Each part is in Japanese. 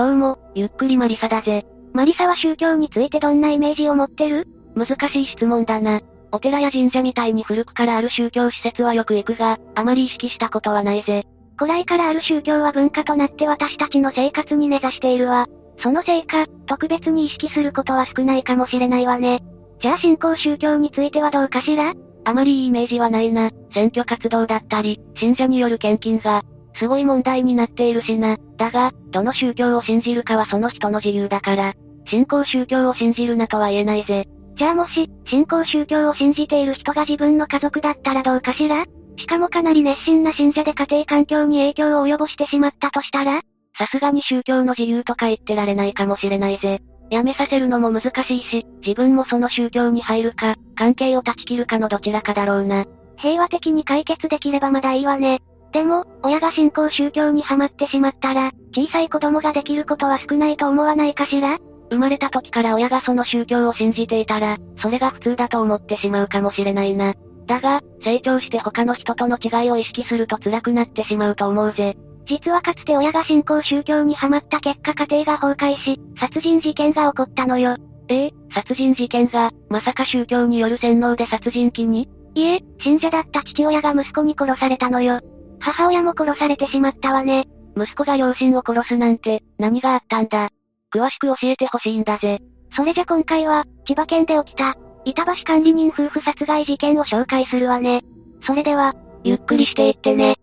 どうも、ゆっくりマリサだぜ。マリサは宗教についてどんなイメージを持ってる？難しい質問だな。お寺や神社みたいに古くからある宗教施設はよく行くが、あまり意識したことはないぜ。古来からある宗教は文化となって私たちの生活に根ざしているわ。そのせいか、特別に意識することは少ないかもしれないわね。じゃあ信仰宗教についてはどうかしら？あまりいいイメージはないな。選挙活動だったり、信者による献金が、すごい問題になっているしな。だが、どの宗教を信じるかはその人の自由だから、信仰宗教を信じるなとは言えないぜ。じゃあもし、信仰宗教を信じている人が自分の家族だったらどうかしら？しかもかなり熱心な信者で家庭環境に影響を及ぼしてしまったとしたら？さすがに宗教の自由とか言ってられないかもしれないぜ。やめさせるのも難しいし、自分もその宗教に入るか、関係を断ち切るかのどちらかだろうな。平和的に解決できればまだいいわね。でも、親が信仰宗教にはまってしまったら、小さい子供ができることは少ないと思わないかしら？生まれた時から親がその宗教を信じていたら、それが普通だと思ってしまうかもしれないな。だが、成長して他の人との違いを意識すると辛くなってしまうと思うぜ。実はかつて親が信仰宗教にはまった結果家庭が崩壊し、殺人事件が起こったのよ。ええ殺人事件が、まさか宗教による洗脳で殺人鬼に？いえ、信者だった父親が息子に殺されたのよ。母親も殺されてしまったわね。息子が両親を殺すなんて、何があったんだ詳しく教えてほしいんだぜ。それじゃ今回は、千葉県で起きた、板橋管理人夫婦殺害事件を紹介するわね。それでは、ゆっくりしていってね。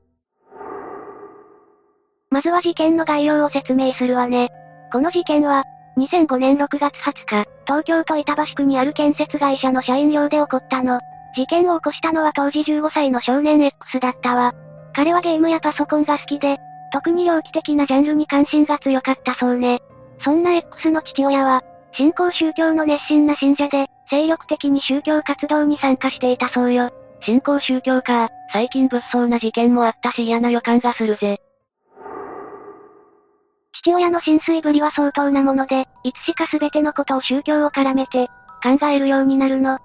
まずは事件の概要を説明するわね。この事件は、2005年6月20日、東京都板橋区にある建設会社の社員寮で起こったの。事件を起こしたのは当時15歳の少年 X だったわ。彼はゲームやパソコンが好きで、特に猟奇的なジャンルに関心が強かったそうね。そんな X の父親は、新興宗教の熱心な信者で、精力的に宗教活動に参加していたそうよ。新興宗教か、最近物騒な事件もあったし嫌な予感がするぜ。父親の浸水ぶりは相当なもので、いつしか全てのことを宗教を絡めて、考えるようになるの。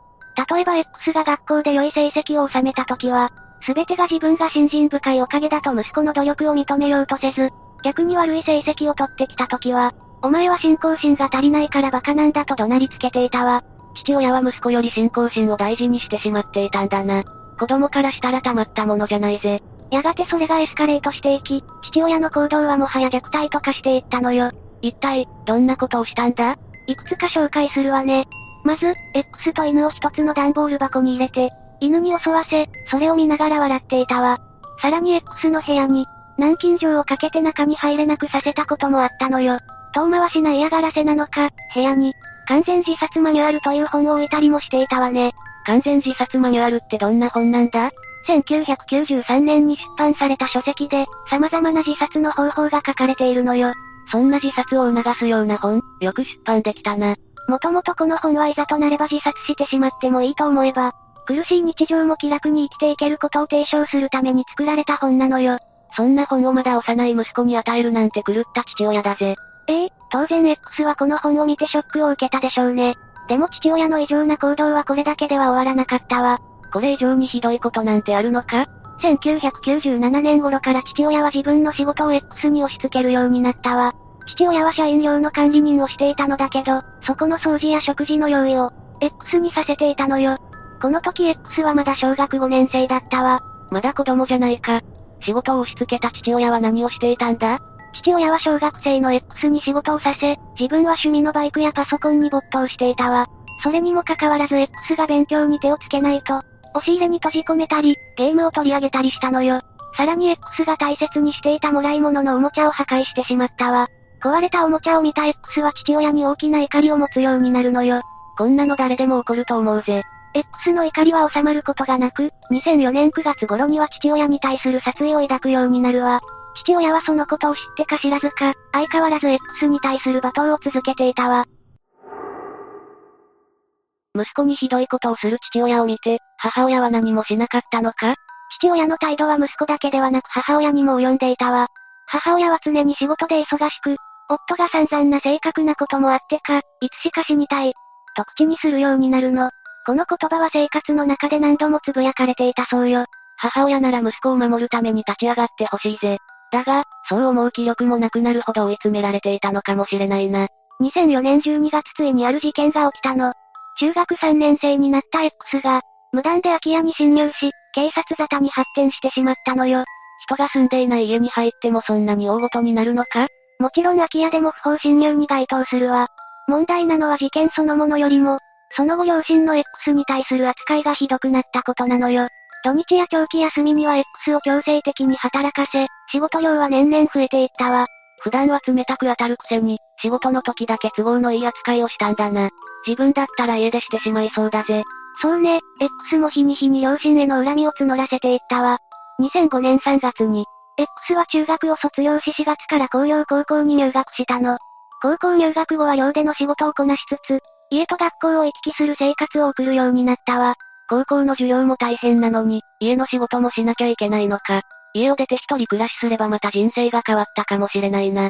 例えば X が学校で良い成績を収めた時は、全てが自分が信心深いおかげだと息子の努力を認めようとせず、逆に悪い成績を取ってきた時は、お前は信仰心が足りないから馬鹿なんだと怒鳴りつけていたわ。父親は息子より信仰心を大事にしてしまっていたんだな。子供からしたらたまったものじゃないぜ。やがてそれがエスカレートしていき、父親の行動はもはや虐待とかしていったのよ。一体、どんなことをしたんだ？いくつか紹介するわね。まず、X と犬を一つの段ボール箱に入れて、犬に襲わせ、それを見ながら笑っていたわ。さらに X の部屋に、南京錠をかけて中に入れなくさせたこともあったのよ。遠回しな嫌がらせなのか、部屋に、完全自殺マニュアルという本を置いたりもしていたわね。完全自殺マニュアルってどんな本なんだ？1993年に出版された書籍で、様々な自殺の方法が書かれているのよ。そんな自殺を促すような本、よく出版できたな。もともとこの本はいざとなれば自殺してしまってもいいと思えば、苦しい日常も気楽に生きていけることを提唱するために作られた本なのよ。そんな本をまだ幼い息子に与えるなんて狂った父親だぜ。ええ当然 X はこの本を見てショックを受けたでしょうね。でも父親の異常な行動はこれだけでは終わらなかったわ。これ以上にひどいことなんてあるのか ?1997 年頃から父親は自分の仕事を X に押し付けるようになったわ。父親は社員寮の管理人をしていたのだけど、そこの掃除や食事の用意を、X にさせていたのよ。この時 X はまだ小学5年生だったわ。まだ子供じゃないか。仕事を押し付けた父親は何をしていたんだ？父親は小学生の X に仕事をさせ、自分は趣味のバイクやパソコンに没頭していたわ。それにもかかわらず X が勉強に手をつけないと、押し入れに閉じ込めたり、ゲームを取り上げたりしたのよ。さらに X が大切にしていたもらい物のおもちゃを破壊してしまったわ。壊れたおもちゃを見た X は父親に大きな怒りを持つようになるのよ。こんなの誰でも起こると思うぜ。X の怒りは収まることがなく、2004年9月頃には父親に対する殺意を抱くようになるわ。父親はそのことを知ってか知らずか、相変わらず X に対する罵倒を続けていたわ。息子にひどいことをする父親を見て、母親は何もしなかったのか？父親の態度は息子だけではなく母親にも及んでいたわ。母親は常に仕事で忙しく、夫が散々な正確なこともあってか、いつしか死にたい、と口にするようになるの。この言葉は生活の中で何度も呟かれていたそうよ。母親なら息子を守るために立ち上がってほしいぜ。だが、そう思う気力もなくなるほど追い詰められていたのかもしれないな。2004年12月ついにある事件が起きたの。中学3年生になった X が、無断で空き家に侵入し、警察沙汰に発展してしまったのよ。人が住んでいない家に入ってもそんなに大ごとになるのか？もちろん空き家でも不法侵入に該当するわ。問題なのは事件そのものよりも、その後両親の X に対する扱いがひどくなったことなのよ。土日や長期休みには X を強制的に働かせ、仕事量は年々増えていったわ。普段は冷たく当たるくせに、仕事の時だけ都合のいい扱いをしたんだな。自分だったら家出してしまいそうだぜ。そうね、X も日に日に両親への恨みを募らせていったわ。2005年3月に、X は中学を卒業し4月から工業高校に入学したの。高校入学後は寮での仕事をこなしつつ、家と学校を行き来する生活を送るようになったわ。高校の授業も大変なのに、家の仕事もしなきゃいけないのか。家を出て一人暮らしすればまた人生が変わったかもしれないな。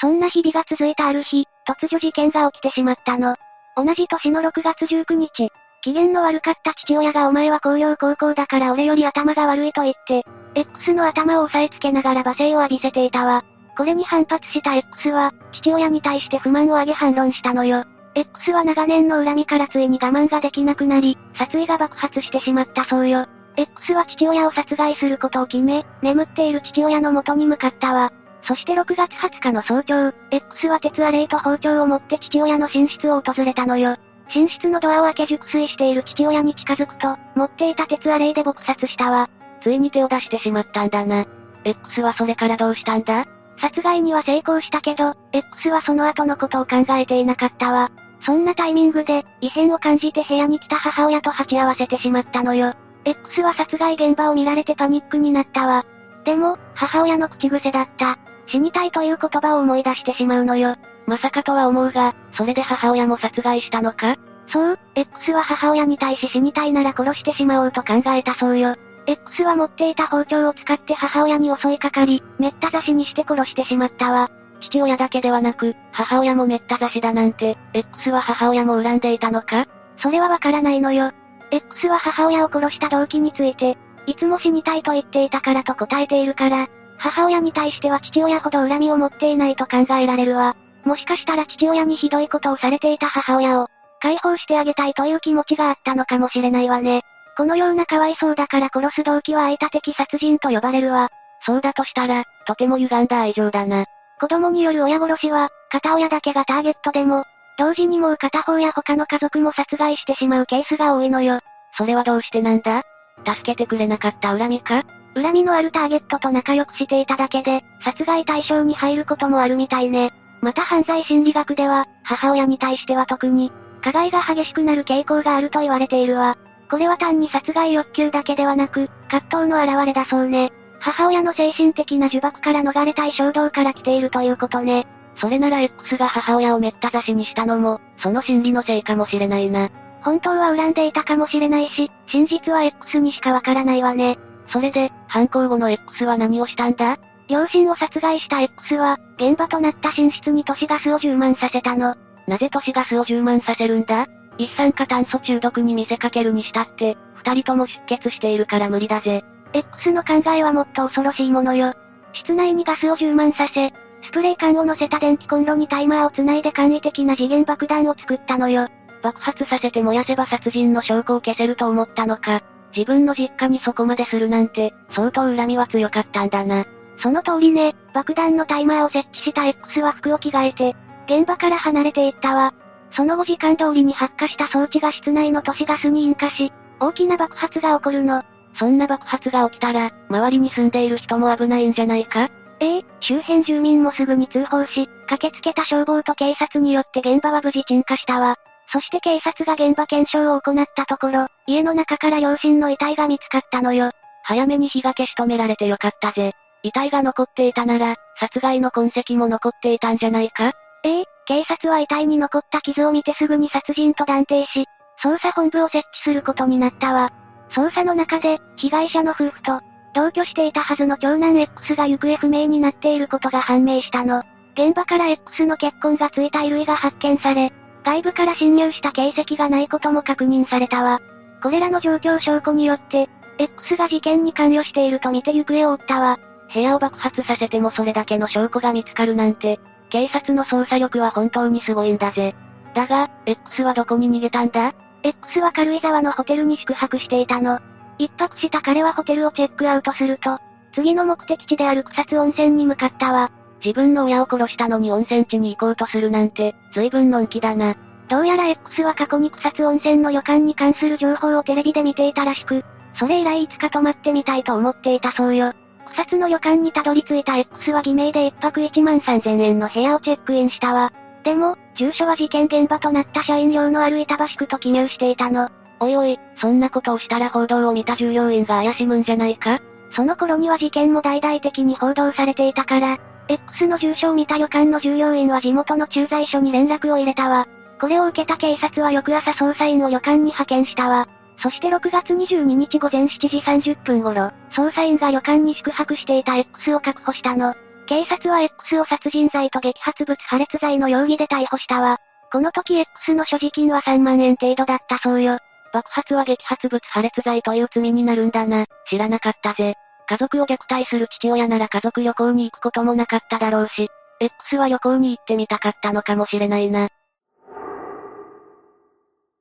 そんな日々が続いたある日、突如事件が起きてしまったの。同じ年の6月19日、機嫌の悪かった父親がお前は工業高校だから俺より頭が悪いと言って、X の頭を押さえつけながら罵声を浴びせていたわ。これに反発した X は、父親に対して不満を上げ反論したのよ。X は長年の恨みからついに我慢ができなくなり、殺意が爆発してしまったそうよ。X は父親を殺害することを決め、眠っている父親の元に向かったわ。そして6月20日の早朝、X は鉄アレイと包丁を持って父親の寝室を訪れたのよ。寝室のドアを開け熟睡している父親に近づくと、持っていた鉄アレイで撲殺したわ。ついに手を出してしまったんだな。X はそれからどうしたんだ？殺害には成功したけど、X はその後のことを考えていなかったわ。そんなタイミングで、異変を感じて部屋に来た母親と鉢合わせてしまったのよ。X は殺害現場を見られてパニックになったわ。でも、母親の口癖だった。死にたいという言葉を思い出してしまうのよ。まさかとは思うが、それで母親も殺害したのか？そう、X は母親に対し死にたいなら殺してしまおうと考えたそうよ。X は持っていた包丁を使って母親に襲いかかり、めった刺しにして殺してしまったわ。父親だけではなく、母親もめった刺しだなんて、X は母親も恨んでいたのか？それはわからないのよ。X は母親を殺した動機について、いつも死にたいと言っていたからと答えているから、母親に対しては父親ほど恨みを持っていないと考えられるわ。もしかしたら父親にひどいことをされていた母親を、解放してあげたいという気持ちがあったのかもしれないわね。このようなかわいそうだから殺す動機は愛多的殺人と呼ばれるわ。そうだとしたら、とても歪んだ愛情だな。子供による親殺しは、片親だけがターゲットでも、同時にもう片方や他の家族も殺害してしまうケースが多いのよ。それはどうしてなんだ？助けてくれなかった恨みか？恨みのあるターゲットと仲良くしていただけで、殺害対象に入ることもあるみたいね。また犯罪心理学では、母親に対しては特に、加害が激しくなる傾向があると言われているわ。これは単に殺害欲求だけではなく、葛藤の表れだそうね。母親の精神的な呪縛から逃れたい衝動から来ているということね。それなら X が母親をめった刺しにしたのも、その心理のせいかもしれないな。本当は恨んでいたかもしれないし、真実は X にしかわからないわね。それで、犯行後の X は何をしたんだ？両親を殺害した X は、現場となった寝室に都市ガスを充満させたの。なぜ都市ガスを充満させるんだ？一酸化炭素中毒に見せかけるにしたって、二人とも出血しているから無理だぜ。X の考えはもっと恐ろしいものよ。室内にガスを充満させ、スプレー缶を乗せた電気コンロにタイマーをつないで簡易的な次元爆弾を作ったのよ。爆発させて燃やせば殺人の証拠を消せると思ったのか。自分の実家にそこまでするなんて、相当恨みは強かったんだな。その通りね、爆弾のタイマーを設置した X は服を着替えて、現場から離れていったわ。その後時間通りに発火した装置が室内の都市ガスに引火し、大きな爆発が起こるの。そんな爆発が起きたら、周りに住んでいる人も危ないんじゃないか？ええ周辺住民もすぐに通報し、駆けつけた消防と警察によって現場は無事鎮火したわ。そして警察が現場検証を行ったところ、家の中から両親の遺体が見つかったのよ。早めに火が消し止められてよかったぜ。遺体が残っていたなら、殺害の痕跡も残っていたんじゃないか？ええ、警察は遺体に残った傷を見てすぐに殺人と断定し、捜査本部を設置することになったわ。捜査の中で、被害者の夫婦と、同居していたはずの長男 X が行方不明になっていることが判明したの。現場から X の血痕がついた衣類が発見され、外部から侵入した形跡がないことも確認されたわ。これらの状況証拠によって、X が事件に関与していると見て行方を追ったわ。部屋を爆発させてもそれだけの証拠が見つかるなんて、警察の捜査力は本当にすごいんだぜ。だが、X はどこに逃げたんだ ?X は軽井沢のホテルに宿泊していたの。一泊した彼はホテルをチェックアウトすると、次の目的地である草津温泉に向かったわ。自分の親を殺したのに温泉地に行こうとするなんて、随分のんきだな。どうやら X は過去に草津温泉の旅館に関する情報をテレビで見ていたらしく、それ以来いつか泊まってみたいと思っていたそうよ。草津の旅館にたどり着いた X は偽名で1泊1万3000円の部屋をチェックインしたわ。でも、住所は事件現場となった社員寮のある板橋区と記入していたの。おいおい、そんなことをしたら報道を見た従業員が怪しむんじゃないか？その頃には事件も大々的に報道されていたから、X の住所を見た旅館の従業員は地元の駐在所に連絡を入れたわ。これを受けた警察は翌朝捜査員を旅館に派遣したわ。そして6月22日午前7時30分頃、捜査員が旅館に宿泊していた X を確保したの。警察は X を殺人罪と激発物破裂罪の容疑で逮捕したわ。この時 X の所持金は3万円程度だったそうよ。爆発は激発物破裂罪という罪になるんだな。知らなかったぜ。家族を虐待する父親なら家族旅行に行くこともなかっただろうし、X は旅行に行ってみたかったのかもしれないな。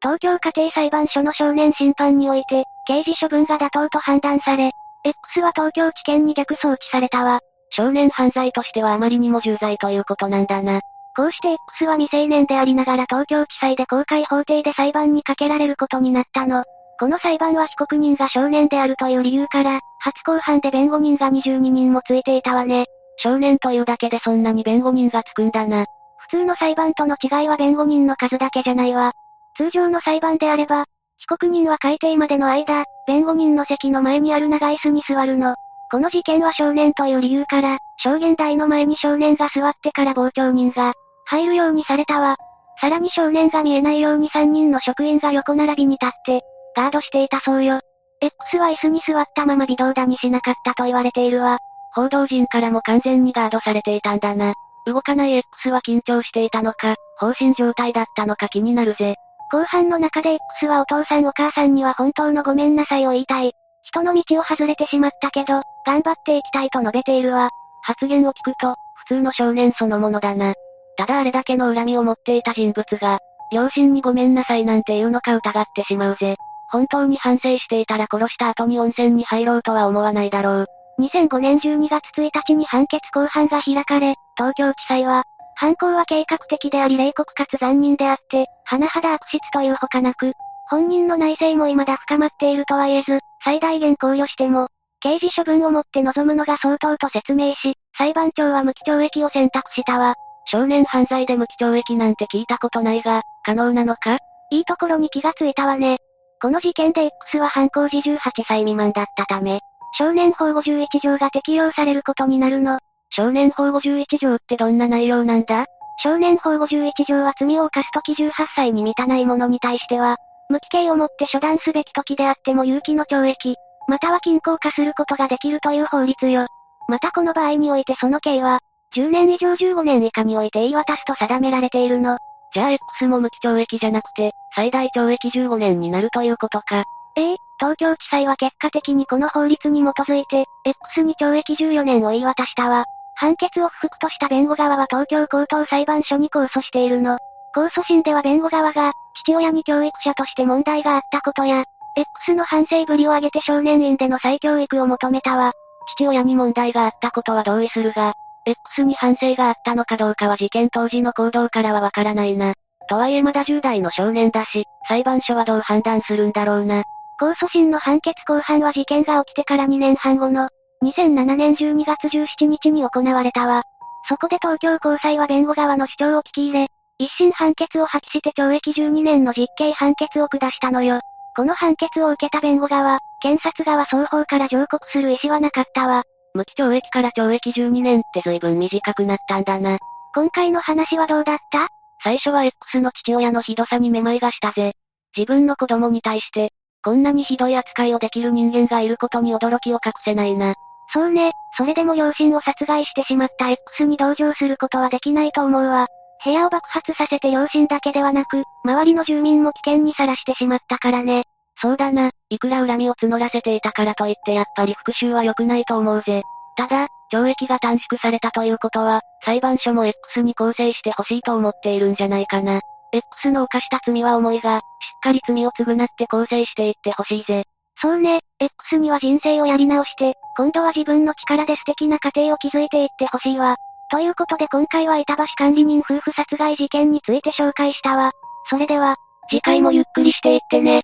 東京家庭裁判所の少年審判において、刑事処分が妥当と判断され、X は東京地検に逆送致されたわ。少年犯罪としてはあまりにも重罪ということなんだな。こうして X は未成年でありながら東京地裁で公開法廷で裁判にかけられることになったの。この裁判は被告人が少年であるという理由から、初公判で弁護人が22人もついていたわね。少年というだけでそんなに弁護人がつくんだな。普通の裁判との違いは弁護人の数だけじゃないわ。通常の裁判であれば、被告人は改定までの間、弁護人の席の前にある長椅子に座るの。この事件は少年という理由から、証言台の前に少年が座ってから傍聴人が、入るようにされたわ。さらに少年が見えないように3人の職員が横並びに立って、ガードしていたそうよ。X は椅子に座ったまま微動だにしなかったと言われているわ。報道陣からも完全にガードされていたんだな。動かない X は緊張していたのか、放心状態だったのか気になるぜ。後半の中で X はお父さんお母さんには本当のごめんなさいを言いたい。人の道を外れてしまったけど、頑張っていきたいと述べているわ。発言を聞くと、普通の少年そのものだな。ただあれだけの恨みを持っていた人物が、両親にごめんなさいなんて言うのか疑ってしまうぜ。本当に反省していたら殺した後に温泉に入ろうとは思わないだろう。2005年12月1日に判決公判が開かれ、東京地裁は、犯行は計画的であり冷酷かつ残忍であって、甚だ悪質というほかなく、本人の内政も未だ深まっているとは言えず、最大限考慮しても、刑事処分をもって臨むのが相当と説明し、裁判長は無期懲役を選択したわ。少年犯罪で無期懲役なんて聞いたことないが、可能なのか？いいところに気がついたわね。この事件で X は犯行時18歳未満だったため、少年法51条が適用されることになるの。少年法51条ってどんな内容なんだ？少年法51条は罪を犯すとき18歳に満たない者に対しては、無期刑をもって処断すべき時であっても有期の懲役、または禁錮化することができるという法律よ。またこの場合においてその刑は、10年以上15年以下において言い渡すと定められているの。じゃあ X も無期懲役じゃなくて、最大懲役15年になるということか。ええ東京地裁は結果的にこの法律に基づいて、X に懲役14年を言い渡したわ。判決を不服とした弁護側は東京高等裁判所に控訴しているの。控訴審では弁護側が、父親に教育者として問題があったことや、X の反省ぶりを挙げて少年院での再教育を求めたわ。父親に問題があったことは同意するが、X に反省があったのかどうかは事件当時の行動からはわからないな。とはいえまだ10代の少年だし、裁判所はどう判断するんだろうな。控訴審の判決公判は事件が起きてから2年半後の、2007年12月17日に行われたわ。そこで東京高裁は弁護側の主張を聞き入れ、一審判決を破棄して懲役12年の実刑判決を下したのよ。この判決を受けた弁護側、検察側双方から上告する意思はなかったわ。無期懲役から懲役12年って随分短くなったんだな。今回の話はどうだった？最初は X の父親のひどさにめまいがしたぜ。自分の子供に対して、こんなにひどい扱いをできる人間がいることに驚きを隠せないな。そうね、それでも両親を殺害してしまった X に同情することはできないと思うわ。部屋を爆発させて両親だけではなく、周りの住民も危険にさらしてしまったからね。そうだな、いくら恨みを募らせていたからといってやっぱり復讐は良くないと思うぜ。ただ、懲役が短縮されたということは、裁判所も X に更生してほしいと思っているんじゃないかな。X の犯した罪は重いが、しっかり罪を償って更生していってほしいぜ。そうね、X には人生をやり直して、今度は自分の力で素敵な家庭を築いていってほしいわ。ということで今回は板橋管理人夫婦殺害事件について紹介したわ。それでは、次回もゆっくりしていってね。